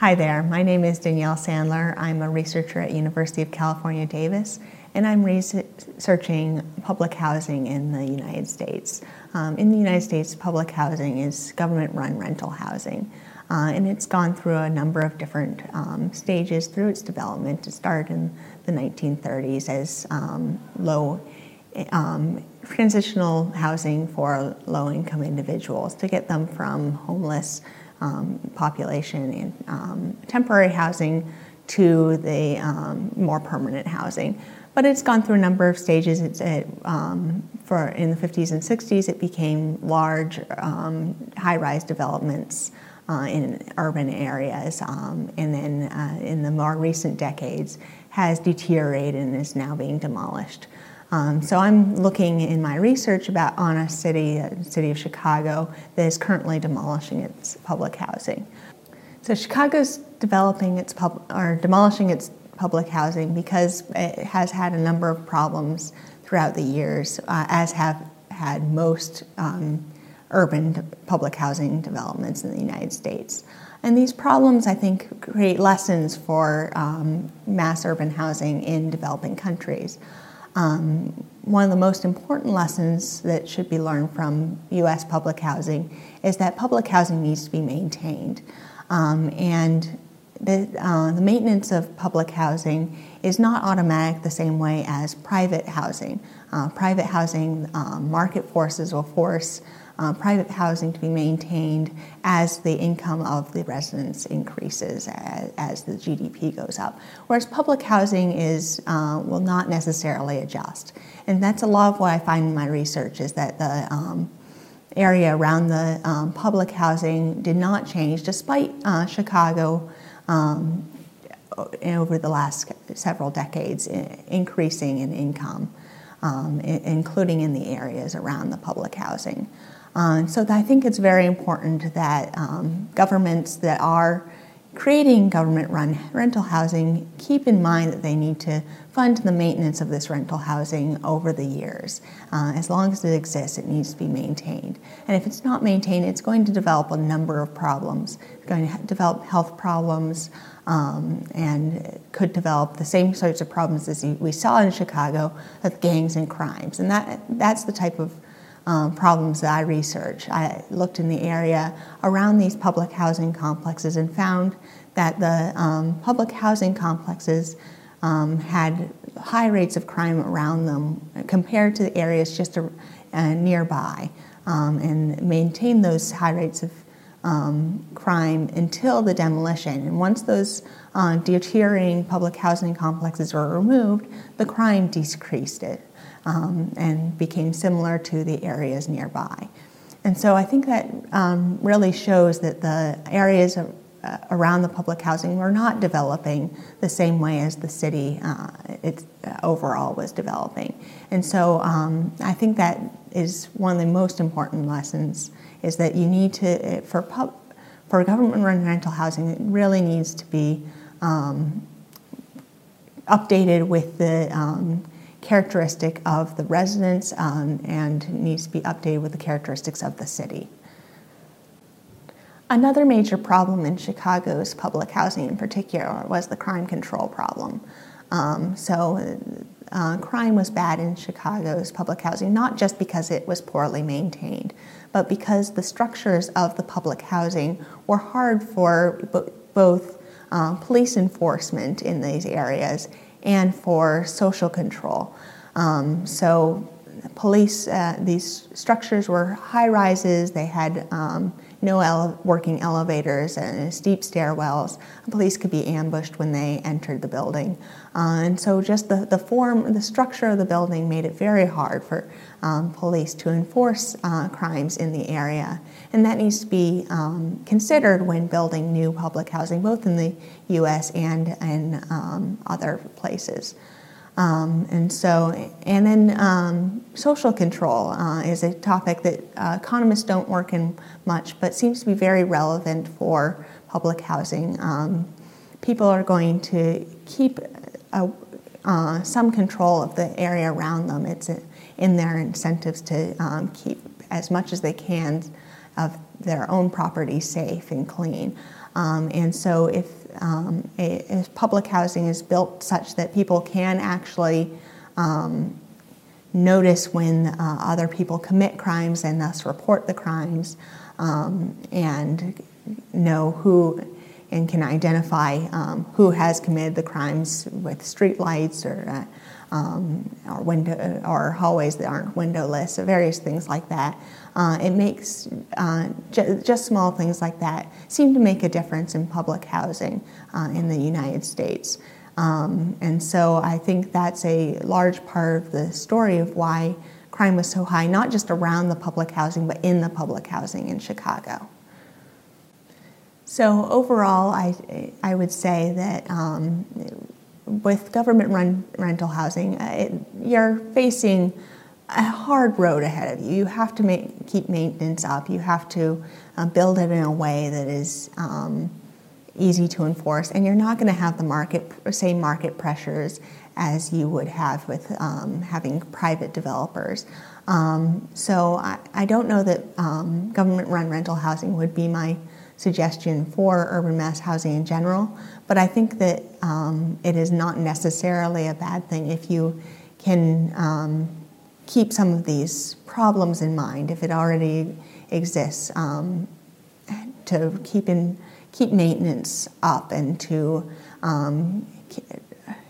Hi there, my name is Danielle Sandler. I'm a researcher at University of California, Davis, and I'm researching public housing in the United States. Um, in the United States, public housing is government-run rental housing, uh, and it's gone through a number of different um, stages through its development to start in the 1930s as um, low um, transitional housing for low-income individuals to get them from homeless population in um, temporary housing to the um, more permanent housing. But it's gone through a number of stages. It's it, um, for in the 50s and 60s, it became large um, high-rise developments uh, in urban areas, um, and then uh, in the more recent decades, has deteriorated and is now being demolished. Um, so I'm looking in my research about on a city, the city of Chicago, that is currently demolishing its public housing. So Chicago's developing its pub, or demolishing its public housing because it has had a number of problems throughout the years, uh, as have had most um, urban public housing developments in the United States. And these problems, I think, create lessons for um, mass urban housing in developing countries. Um, one of the most important lessons that should be learned from US public housing is that public housing needs to be maintained. Um, and the, uh, the, maintenance of public housing is not automatic the same way as private housing. Uh, private housing, uh, market forces will force uh, private housing to be maintained as the income of the residents increases as, as the GDP goes up. Whereas public housing is uh, will not necessarily adjust, and that's a lot of what I find in my research is that the um, area around the um, public housing did not change despite uh, Chicago. Um, over the last several decades, increasing in income, um, including in the areas around the public housing. Uh, so I think it's very important that um, governments that are creating government-run rental housing keep in mind that they need to fund the maintenance of this rental housing over the years. Uh, as long as it exists, it needs to be maintained. And if it's not maintained, it's going to develop a number of problems. It's going to develop health problems um, and could develop the same sorts of problems as we saw in Chicago with gangs and crimes. And that, that's the type of um, problems that I researched. I looked in the area around these public housing complexes and found that the um, public housing complexes um, had high rates of crime around them compared to the areas just uh, nearby um, and maintained those high rates of um, crime until the demolition. And once those uh, deteriorating public housing complexes were removed, the crime decreased it um, and became similar to the areas nearby. And so I think that um, really shows that the areas of, uh, around the public housing were not developing the same way as the city uh, it, uh, overall was developing. And so um, I think that is one of the most important lessons is that you need to, uh, for, pub, for government-run rental housing, it really needs to be um, updated with the um, characteristic of the residents um, and needs to be updated with the characteristics of the city. Another major problem in Chicago's public housing in particular was the crime control problem. Um, so uh, crime was bad in Chicago's public housing, not just because it was poorly maintained, but because the structures of the public housing were hard for both uh, police enforcement in these areas and for social control. Um, so police, uh, these structures were high rises, they had um, no ele- working elevators and steep stairwells. Police could be ambushed when they entered the building. Uh, and so just the, the form, the structure of the building made it very hard for um, police to enforce uh, crimes in the area. And that needs to be um, considered when building new public housing, both in the US and in um, other places. Um, and so, and then um, social control uh, is a topic that uh, economists don't work in much, but seems to be very relevant for public housing. Um, people are going to keep a, uh, some control of the area around them. It's in their incentives to um, keep as much as they can of their own property safe and clean. Um, and so if, um, public housing is built such that people can actually um, notice when uh, other people commit crimes and thus report the crimes um, and know who and can identify um, who has committed the crimes with street lights or uh, um, or window or hallways that aren't windowless, or various things like that. Uh, it makes uh, ju- just small things like that seem to make a difference in public housing uh, in the United States. Um, and so I think that's a large part of the story of why crime was so high, not just around the public housing, but in the public housing in Chicago. So overall, I, I would say that um, with government run rental housing, uh, it, you're facing a hard road ahead of you. You have to make, keep maintenance up. You have to uh, build it in a way that is um, easy to enforce, and you're not going to have the market same market pressures as you would have with um, having private developers. Um, so I, I, don't know that um, government-run rental housing would be my suggestion for urban mass housing in general, but I think that um, it is not necessarily a bad thing if you can um, keep some of these problems in mind, if it already exists, um, to keep, in, keep maintenance up and to um,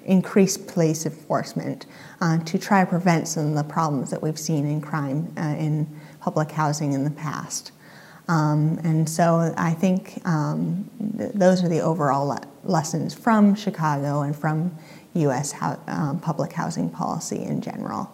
increase police enforcement uh, to try to prevent some of the problems that we've seen in crime uh, in public housing in the past. Um, and so I think um, th- those are the overall le- lessons from Chicago and from U.S. Ho- um, public housing policy in general.